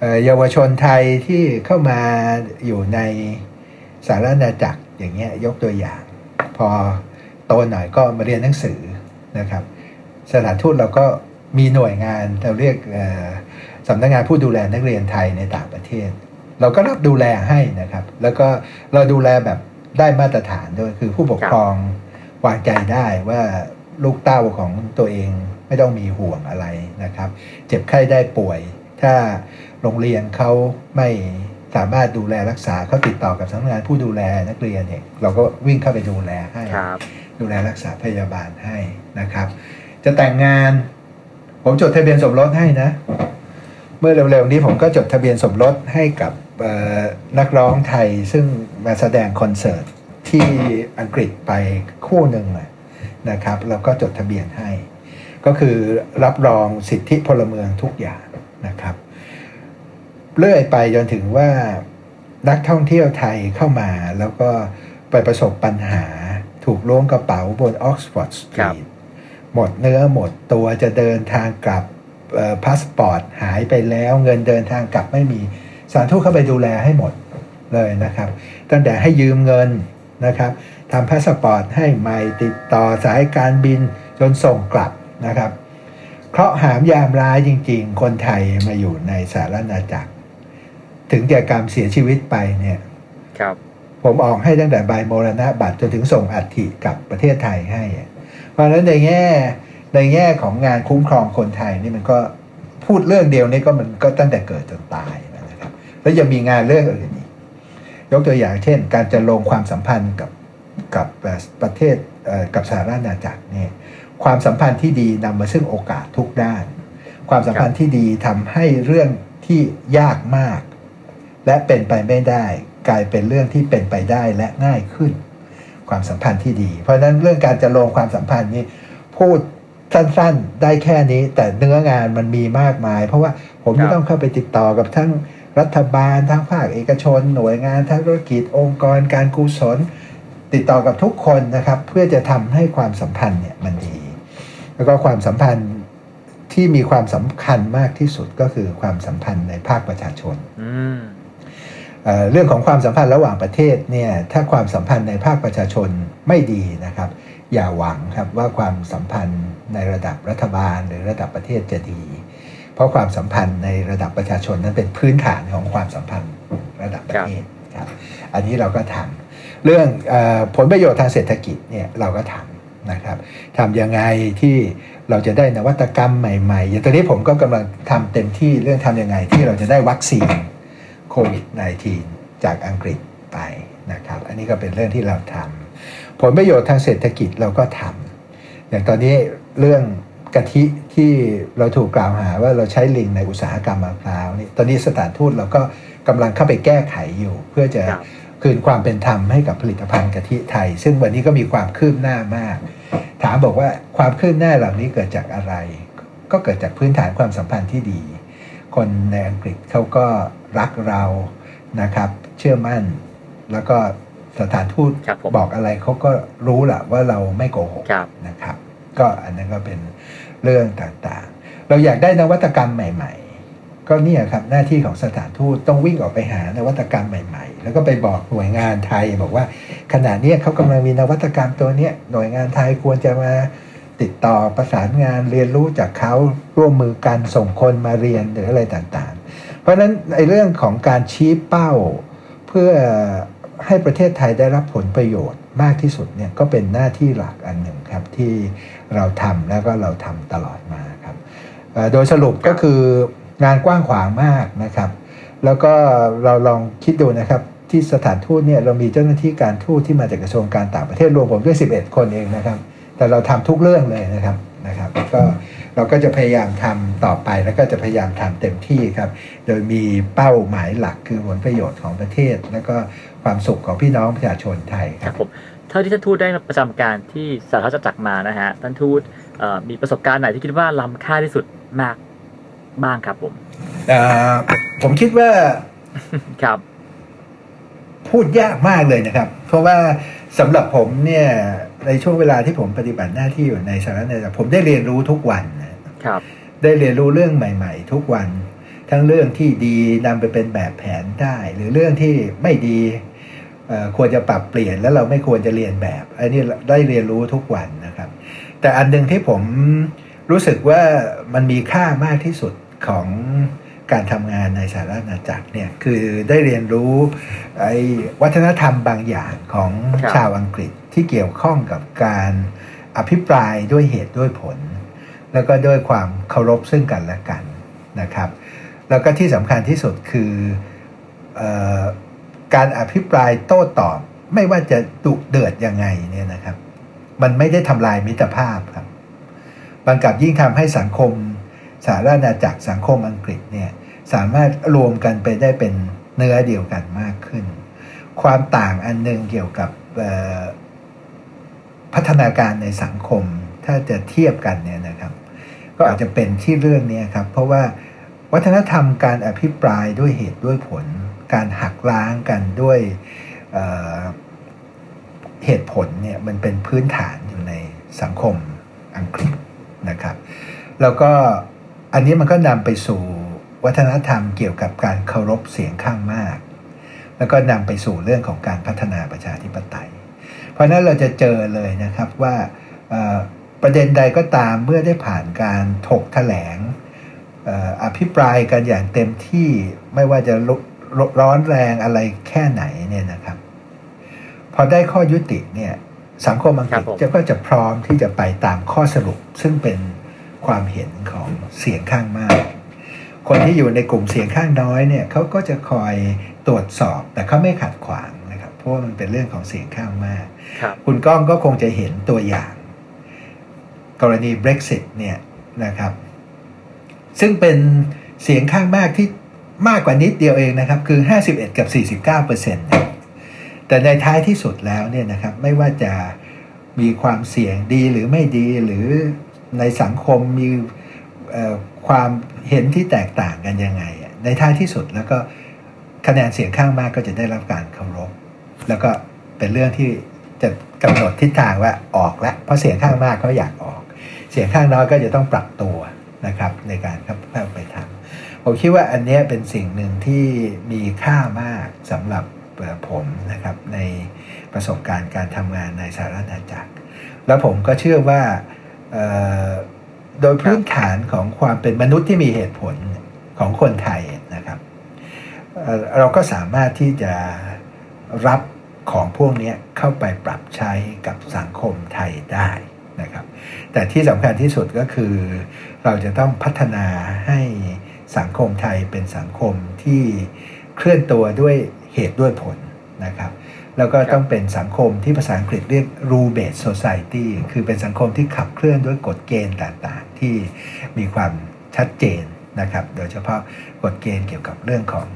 เอ่อเยาวชนไทยที่เข้ามาอยู่ในสารอาณาจักรอย่างเงี้ยยกตัวอย่าง พอโตหน่อยก็มาเรียนหนังสือนะครับ สถานทูตเราก็ มีหน่วยงานเราเรียกเอ่อสำนักงานผู้ดูแลนักเรียนไทยในต่างประเทศ เราก็รับดูแลให้นะครับ แล้วก็เราดูแลแบบได้มาตรฐานด้วยคือผู้ปกครองวางใจได้ว่าลูกเต้าของตัวเองไม่ต้องมีห่วงอะไรนะครับ เจ็บไข้ได้ป่วย ถ้าโรงเรียนเขาไม่สามารถดูแลรักษาเขาติดต่อกับสำนักงานผู้ดูแลนักเรียนเนี่ยเราก็วิ่งเข้าไปดูแลให้ครับดูแลรักษาพยาบาลให้นะครับ จะแต่งงาน ผมจดทะเบียนสมรสให้นะ เมื่อเร็วๆนี้ผมก็จดทะเบียนสมรสให้กับนักร้องไทยซึ่งมาแสดงคอนเสิร์ตที่อังกฤษไปคู่หนึ่งนะครับแล้วก็จดทะเบียนให้ ก็คือรับรองสิทธิพลเมืองทุกอย่างนะครับ เรื่อยไปจนถึงว่านักท่องเที่ยวไทยเข้ามาแล้วก็ไปประสบปัญหาถูกล้วงกระเป๋าบนออกซฟอร์ดสตรีท หมดเนื้อหมดตัวจะเดินทางกลับพาสปอร์ตหายไปแล้วเงินเดินทางกลับไม่มีสถานทูตเข้าไปดูแลให้หมดเลยนะครับ ตั้งแต่ให้ยืมเงินนะครับทำพาสปอร์ตให้ใหม่ติดต่อสายการบินจนส่งกลับนะครับเคราะห์หามยามร้ายจริงๆ คนไทยมาอยู่ในสหราชอาณาจักร ถึงแก่กรรมเสียชีวิตไปเนี่ยครับ ผมออกให้ตั้งแต่ใบมรณบัตรจนถึงส่งอัฐิกลับประเทศไทยให้อะ เพราะฉะนั้นในแง่ในแง่ของงานคุ้มครองคนไทยนี่มันก็พูดเรื่องเดียวนี่ก็มันก็ตั้งแต่เกิดจนตายนะครับ แล้วยังมีงานเรื่องอื่นอีกยกตัวอย่างเช่น การจะลงความสัมพันธ์กับกับประเทศกับสหราชอาณาจักรเนี่ยความสัมพันธ์ที่ดีนำมาซึ่งโอกาสทุกด้าน ความสัมพันธ์ที่ดีทำให้เรื่องที่ยากมาก และเป็นไปไม่ได้ กลายเป็นเรื่องที่เป็นไปได้และง่ายขึ้น ความสัมพันธ์ที่ดี เพราะฉะนั้นเรื่องการจะลงความสัมพันธ์นี้พูดสั้นๆได้แค่นี้ แต่เนื้องานมันมีมากมาย เพราะว่าผมจะต้องเข้าไปติดต่อกับทั้งรัฐบาลทั้งภาคเอกชน หน่วยงานทั้งธุรกิจองค์กร การกุศล ติดต่อกับทุกคนนะครับ เพื่อจะทำให้ความสัมพันธ์เนี่ยมันดี แล้วก็ความสัมพันธ์ที่มีความสำคัญมากที่สุดก็คือความสัมพันธ์ในภาคประชาชน อื เรื่องของความสัมพันธ์ระหว่างประเทศเนี่ยถ้าความสัมพันธ์ในภาคประชาชนไม่ดีนะครับ อย่าหวังครับว่าความสัมพันธ์ในระดับรัฐบาลหรือระดับประเทศจะดี เพราะความสัมพันธ์ในระดับประชาชนนั้นเป็นพื้นฐานของความสัมพันธ์ระดับประเทศครับอันนี้เราก็ทำเรื่องออผลประโยชน์ทางเศรษฐกิจเนี่ยเราก็ทำนะครับทำยังไงที่เราจะได้นวัตกรรมใหม่ๆอย่างตอนนี้ผมก็กำลังทำเต็มที่เรื่องทำยังไงที่เราจะได้วัคซีน โควิด -19 จากอังกฤษไปนะครับ อันนี้ก็เป็นเรื่องที่เราทำผลประโยชน์ทางเศรษฐกิจเราก็ทำอย่างตอนนี้เรื่องกะทิที่เราถูกกล่าวหาว่าเราใช้ลิงในอุตสาหกรรมมะพร้าวนี่ตอนนี้สถานทูตเราก็กำลังเข้าไปแก้ไขอยู่ เพื่อจะครับคืนความเป็นธรรมให้กับผลิตภัณฑ์กะทิไทย ซึ่งวันนี้ก็มีความคืบหน้ามาก ถามบอกว่าความคืบหน้าเหล่านี้เกิดจากอะไร ก็เกิดจากพื้นฐานความสัมพันธ์ที่ดี คนในอังกฤษเขาก็ รักเรานะครับ เชื่อมั่น แล้วก็สถานทูตครับผมบอกอะไรเขาก็รู้แหละว่าเราไม่โกหกครับนะครับ ก็อันนั้นก็เป็นเรื่องต่างๆ เราอยากได้นวัตกรรมใหม่ ๆ ก็เนี่ยครับหน้าที่ของสถานทูตต้องวิ่งออกไปหานวัตกรรมใหม่ ๆ แล้วก็ไปบอกหน่วยงานไทยบอกว่าขณะเนี้ยเขากำลังมีนวัตกรรมตัวเนี้ยหน่วยงานไทยควรจะมาติดต่อประสานงานเรียนรู้จากเขาร่วมมือกันส่งคนมาเรียนหรืออะไรต่างๆ เพราะฉะนั้นในเรื่องของการชี้เป้า เพื่อให้ประเทศไทยได้รับผลประโยชน์มากที่สุดเนี่ยก็เป็นหน้าที่หลักอันหนึ่งครับที่เราทำแล้วก็เราทำตลอดมาครับโดยสรุปก็คืองานกว้างขวางมากนะครับ แล้วก็เราลองคิดดูนะครับที่สถานทูตเนี่ยเรามีเจ้าหน้าที่การทูตที่มาจากกระทรวงการต่างประเทศรวมผมด้วย 11 คนเองนะครับ แต่เราทำทุกเรื่องเลยนะครับนะครับ ก็ เราก็จะพยายามทำต่อไปแล้วก็จะพยายามทำเต็มที่ครับ โดยมีเป้าหมายหลักคือผลประโยชน์ของประเทศ แล้วก็ความสุขของพี่น้องประชาชนไทยคครัรับบผมเท่าที่ท่านทูตได้ประจำการที่สาธารณจักรมานะฮะท่านทูตเอ่อมีประสบการณ์ไหนที่คิดว่าล้ำค่าที่สุดมากบ้างครับผมเอ่อผมคิดว่าครับ พูดยากมากเลยนะครับ เพราะว่าสำหรับผมเนี่ย ในช่วงเวลาที่ผมปฏิบัติหน้าที่อยู่ในสหรัฐอเมริกาผมได้เรียนรู้ทุกวันนะครับ ได้เรียนรู้เรื่องใหม่ ๆ ทุกวัน ทั้งเรื่องที่ดีนำไปเป็นแบบแผนได้ หรือเรื่องที่ไม่ดีเอ่อควรจะปรับเปลี่ยนแล้วเราไม่ควรจะเรียนแบบอันนี้ได้เรียนรู้ทุกวันนะครับ แต่อันหนึ่งที่ผมรู้สึกว่ามันมีค่ามากที่สุดของการทำงานในสหรัฐอาณาจักรเนี่ยคือได้เรียนรู้ไอ้วัฒนธรรมบางอย่างของครับชาวอังกฤษ ที่เกี่ยวข้องกับการอภิปรายด้วยเหตุด้วยผล แล้วก็ด้วยความเคารพซึ่งกันและกันนะครับ แล้วก็ที่สำคัญที่สุดคือออการอภิปรายโต้ตอบไม่ว่าจะดุเดือดยังไงเนี่ยนะครับ มันไม่ได้ทำลายมิตรภาพครับบางกับยิ่งทำให้สังคมสหราชอาณาจักรสังคมอังกฤษเนี่ยสามารถรวมกันไปได้เป็นเนื้อเดียวกันมากขึ้น ความต่างอันหนึ่งเกี่ยวกับ พัฒนาการในสังคมถ้าจะเทียบกันเนี่ยนะครับ ก็อาจจะเป็นที่เรื่องนี้ครับเพราะว่าวัฒนธรรมการอภิปรายด้วยเหตุด้วยผล การหักล้างกันด้วยเเหตุผลเนี่ยมันเป็นพื้นฐานอยู่ในสังคมอังกฤษนะครับ แล้วก็อันนี้มันก็นำไปสู่วัฒนธรรมเกี่ยวกับการเคารพเสียงข้างมาก แล้วก็นำไปสู่เรื่องของการพัฒนาประชาธิปไตย เพราะฉะนั้นเราจะเจอเลยนะครับว่าเอ่อประเด็นใดก็ตามเมื่อได้ผ่านการถกแถลงเอ่ออภิปรายกันอย่างเต็มที่ไม่ว่าจะรุรร้อนแรงอะไรแค่ไหนเนี่ยนะครับ พอได้ข้อยุติเนี่ยสังคมอังกฤษครับผมจะก็จะพร้อมที่จะไปตามข้อสรุป ซึ่งเป็นความเห็นของเสียงข้างมาก คนที่อยู่ในกลุ่มเสียงข้างน้อยเนี่ยเขาก็จะคอยตรวจสอบแต่เขาไม่ขัดขวางนะครับเพราะว่ามันเป็นเรื่องของเสียงข้างมาก ค,คุณก้องก็คงจะเห็นตัวอย่าง กรณี Brexit เนี่ยนะครับ ซึ่งเป็นเสียงข้างมากที่มากกว่านิดเดียวเองนะครับ คือ 51 กับ 49เปอร์เซ็นต์แต่ในท้ายที่สุดแล้วเนี่ยนะครับ ไม่ว่าจะมีความเสี่ยงดีหรือไม่ดีหรือในสังคมมีความเห็นที่แตกต่างกันยังไง ในท้ายที่สุดแล้วก็คะแนนเสียงข้างมากก็จะได้รับการเคารพ แล้วก็เป็นเรื่องที่ จะกำหนดทิศทางว่าออกแล้วเพราะเสียงข้างมากเขาอยากออก เสียงข้างน้อยก็จะต้องปรับตัวนะครับในการเข้าไปทำผมคิดว่าอันนี้เป็นสิ่งหนึ่งที่มีค่ามากสำหรับผมนะครับในประสบการณ์การทำงานในสหรัฐอาณาจักร แล้วผมก็เชื่อว่าโดยพื้นฐานของความเป็นมนุษย์ที่มีเหตุผลของคนไทยนะครับ เราก็สามารถที่จะรับ ของพวกเนี้ยเข้าไปปรับใช้กับสังคมไทยได้นะครับ แต่ที่สำคัญที่สุดก็คือ เราจะต้องพัฒนาให้สังคมไทยเป็นสังคมที่เคลื่อนตัวด้วยเหตุด้วยผลนะครับ แล้วก็ต้องเป็นสังคมที่ภาษาอังกฤษเรียก rule based society คือเป็นสังคมที่ขับเคลื่อนด้วยกฎเกณฑ์ต่างๆ ที่มีความชัดเจนนะครับ โดยเฉพาะกฎเกณฑ์เกี่ยวกับเรื่องของ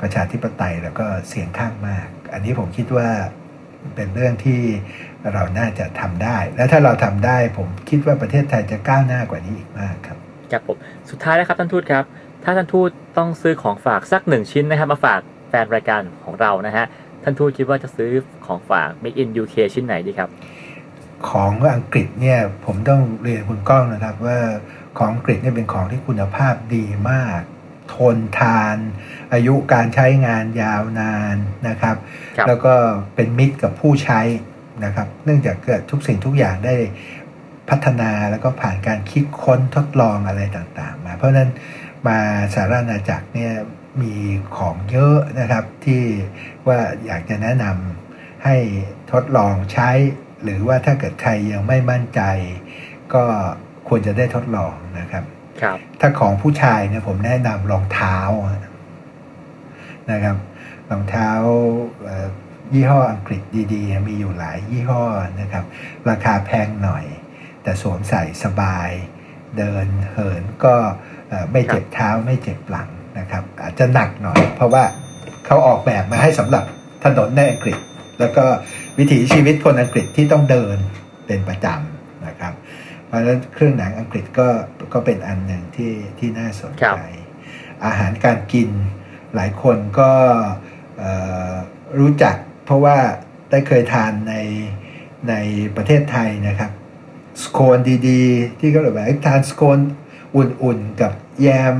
ประชาธิปไตยแล้วก็เสียงข้างมาก อันนี้ผมคิดว่าเป็นเรื่องที่เราน่าจะทำได้ และถ้าเราทำได้ผมคิดว่าประเทศไทยจะก้าวหน้ากว่านี้อีกมากครับครับผมสุดท้ายนะครับท่านทูตครับ ถ้าท่านทูตต้องซื้อของฝากสักหนึ่งชิ้นนะครับ มาฝากแฟนรายการของเรานะฮะท่านทูตคิดว่าจะซื้อของฝาก Make in UK ชิ้นไหนดีครับ ของอังกฤษเนี่ยผมต้องเรียนคุณก้องนะครับว่าของอังกฤษเนี่ยเป็นของที่คุณภาพดีมาก ทนทาน อายุการใช้งานยาวนานนะครับครับ แล้วก็เป็นมิตรกับผู้ใช้นะครับ เนื่องจากเกิดทุกสิ่งทุกอย่างได้พัฒนาแล้วก็ผ่านการคิดค้นทดลองอะไรต่างๆ มา เพราะฉะนั้นมาสาราณาจักรเนี่ยมีของเยอะนะครับที่ว่าอยากจะแนะนำให้ทดลองใช้ หรือว่าถ้าเกิดใครยังไม่มั่นใจ ก็ควรจะได้ทดลองนะครับครับ ถ้าของผู้ชายเนี่ยผมแนะนำรองเท้านะครับรองเท้ายี่ห้ออังกฤษดีๆ มีอยู่หลายยี่ห้อนะครับ ราคาแพงหน่อย แต่สวมใส่สบาย เดินเหินก็ไม่เจ็บเท้าไม่เจ็บหลังนะครับ อาจจะหนักหน่อย เพราะว่าเขาออกแบบมาให้สำหรับถนนในอังกฤษ แล้วก็วิถีชีวิตคนอังกฤษที่ต้องเดินเป็นประจำนะครับ เพราะฉะนั้นเครื่องหนังอังกฤษก็ก็เป็นอันหนึ่งที่ที่น่าสนครัใจบอาหารการกินหลายคนก็เอ่อรู้จักเพราะว่าได้เคยทานในในประเทศไทยนะครับ สโคนดีๆ ที่เขาบอกว่าเอ้ยทานสโคนอุ่นๆ กับแยม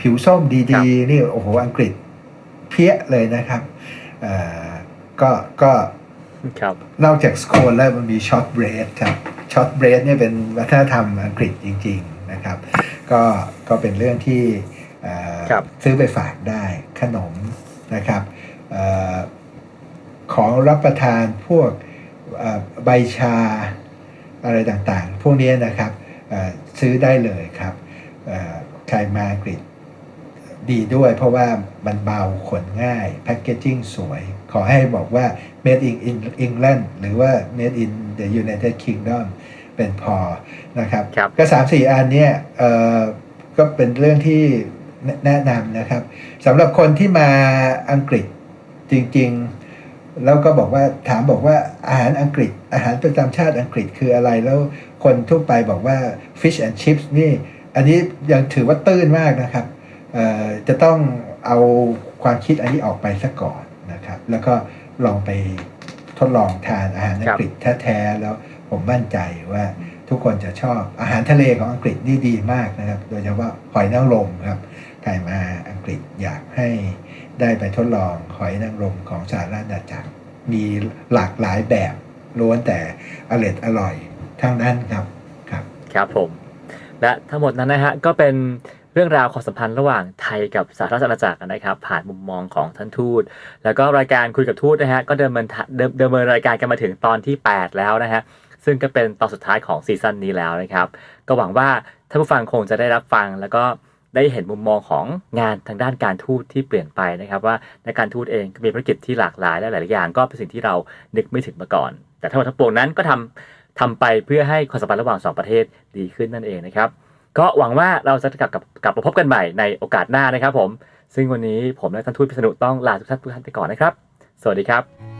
ผิวส้มดีๆ นี่โอ้โหอังกฤษเพี้ยเลยนะครับเอ่อก็ก็ครับนอกจากสโคนแล้วมันมี shortbread ครับ shortbread เนี่ยเป็นวัฒนธรรมอังกฤษจริง ๆนะครับ ก็ก็เป็นเรื่องที่เอ่อครับซื้อไปฝากได้ขนมนะครับเออของรับประทานพวกเอ่อใบชาอะไรต่างๆ พวกนี้นะครับเอ่อซื้อได้เลยครับเอ่อใครมาอังกฤษดีด้วยเพราะว่ามันเบาขนง่ายแพคเกจิ้งสวย ขอให้บอกว่า made in England หรือว่า made in the United Kingdom เป็นพอนะครับครับก็สามสี่อันเนี่ยเอ่อก็เป็นเรื่องที่แนะแนะนำนะครับสำหรับคนที่มาอังกฤษจริง ๆ แล้วก็บอกว่าถามบอกว่าอาหารอังกฤษ อาหารประจำชาติอังกฤษคืออะไรแล้วคนทั่วไปบอกว่า fish and chips นี่อันนี้ยังถือว่าตื้นมากนะครับเอ่อจะต้องเอาความคิดอันนี้ออกไปซะก่อนนะครับ แล้วก็ลองไปทดลองทานอาหารอังกฤษแท้ๆแล้ว ผมมั่นใจว่าทุกคนจะชอบอาหารทะเลของอังกฤษนี่ดีมากนะครับ โดยเฉพาะหอยนางรมครับใครมาอังกฤษอยากให้ได้ไปทดลองหอยนางรมของสหราชอาณาจักรมีหลากหลายแบบล้วนแต่อร่อยอร่อยทั้งนั้นครับครับ ครับผม และทั้งหมดนั้นนะฮะก็เป็นเรื่องราวความสัมพันธ์ระหว่างไทยกับสหราชอาณาจักรนะครับ ผ่านมุมมองของท่านทูต แล้วก็รายการคุยกับทูตนะฮะก็เดินเดิมเดิมเนินรายการกันมาถึงตอนที่ 8 แล้วนะฮะ ซึ่งก็เป็นตอนสุดท้ายของซีซั่นนี้แล้วนะครับ ก็หวังว่าท่านผู้ฟังคงจะได้รับฟังแล้วก็ได้เห็นมุมมองของงานทางด้านการทูตที่เปลี่ยนไปนะครับ ว่าในการทูตเองก็มีภารกิจที่หลากหลายและหลายอย่าง ก็เป็นสิ่งที่เรานึกไม่ถึงมาก่อน แต่ทั้งหมดทั้งปวงนั้นก็ทำทำไปเพื่อให้ความสัมพันธ์ระหว่างสองประเทศดีขึ้นนั่นเองนะครับ ก็หวังว่าเราจะกลับกับกลับมาพบกันใหม่ในโอกาสหน้านะครับผมซึ่งวันนี้ผมและท่านทูตพิษณุต้องลาทุกท่านทุกท่านไปก่อนนะครับ สวัสดีครับ